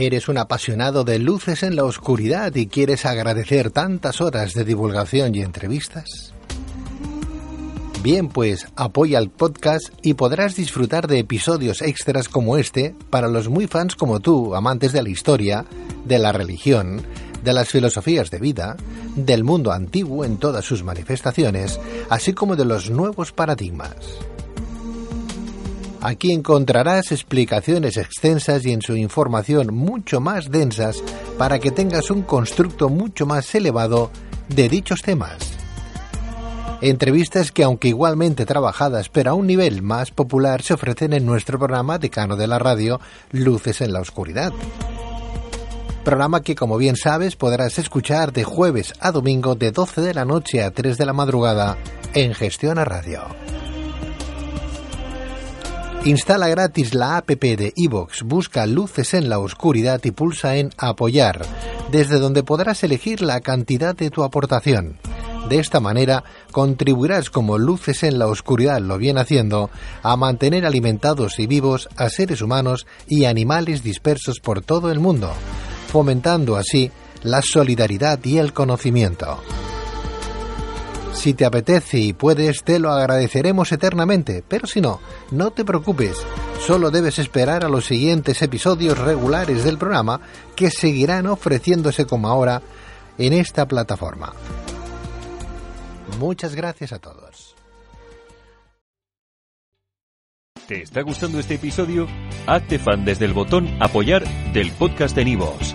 ¿Eres un apasionado de luces en la oscuridad y quieres agradecer tantas horas de divulgación y entrevistas? Bien, pues apoya el podcast y podrás disfrutar de episodios extras como este para los muy fans como tú, amantes de la historia, de la religión, de las filosofías de vida, del mundo antiguo en todas sus manifestaciones, así como de los nuevos paradigmas. Aquí encontrarás explicaciones extensas y en su información mucho más densas para que tengas un constructo mucho más elevado de dichos temas. Entrevistas que aunque igualmente trabajadas pero a un nivel más popular se ofrecen en nuestro programa Decano de la Radio Luces en la Oscuridad. Programa que como bien sabes podrás escuchar de jueves a domingo de 12 de la noche a 3 de la madrugada en Gestión a Radio. Instala gratis la app de iVoox, busca Luces en la Oscuridad y pulsa en Apoyar, desde donde podrás elegir la cantidad de tu aportación. De esta manera contribuirás como Luces en la Oscuridad lo viene haciendo a mantener alimentados y vivos a seres humanos y animales dispersos por todo el mundo, fomentando así la solidaridad y el conocimiento. Si te apetece y puedes, te lo agradeceremos eternamente, pero si no, no te preocupes, solo debes esperar a los siguientes episodios regulares del programa que seguirán ofreciéndose como ahora en esta plataforma. Muchas gracias a todos. ¿Te está gustando este episodio? Hazte fan desde el botón apoyar del podcast de Nivos.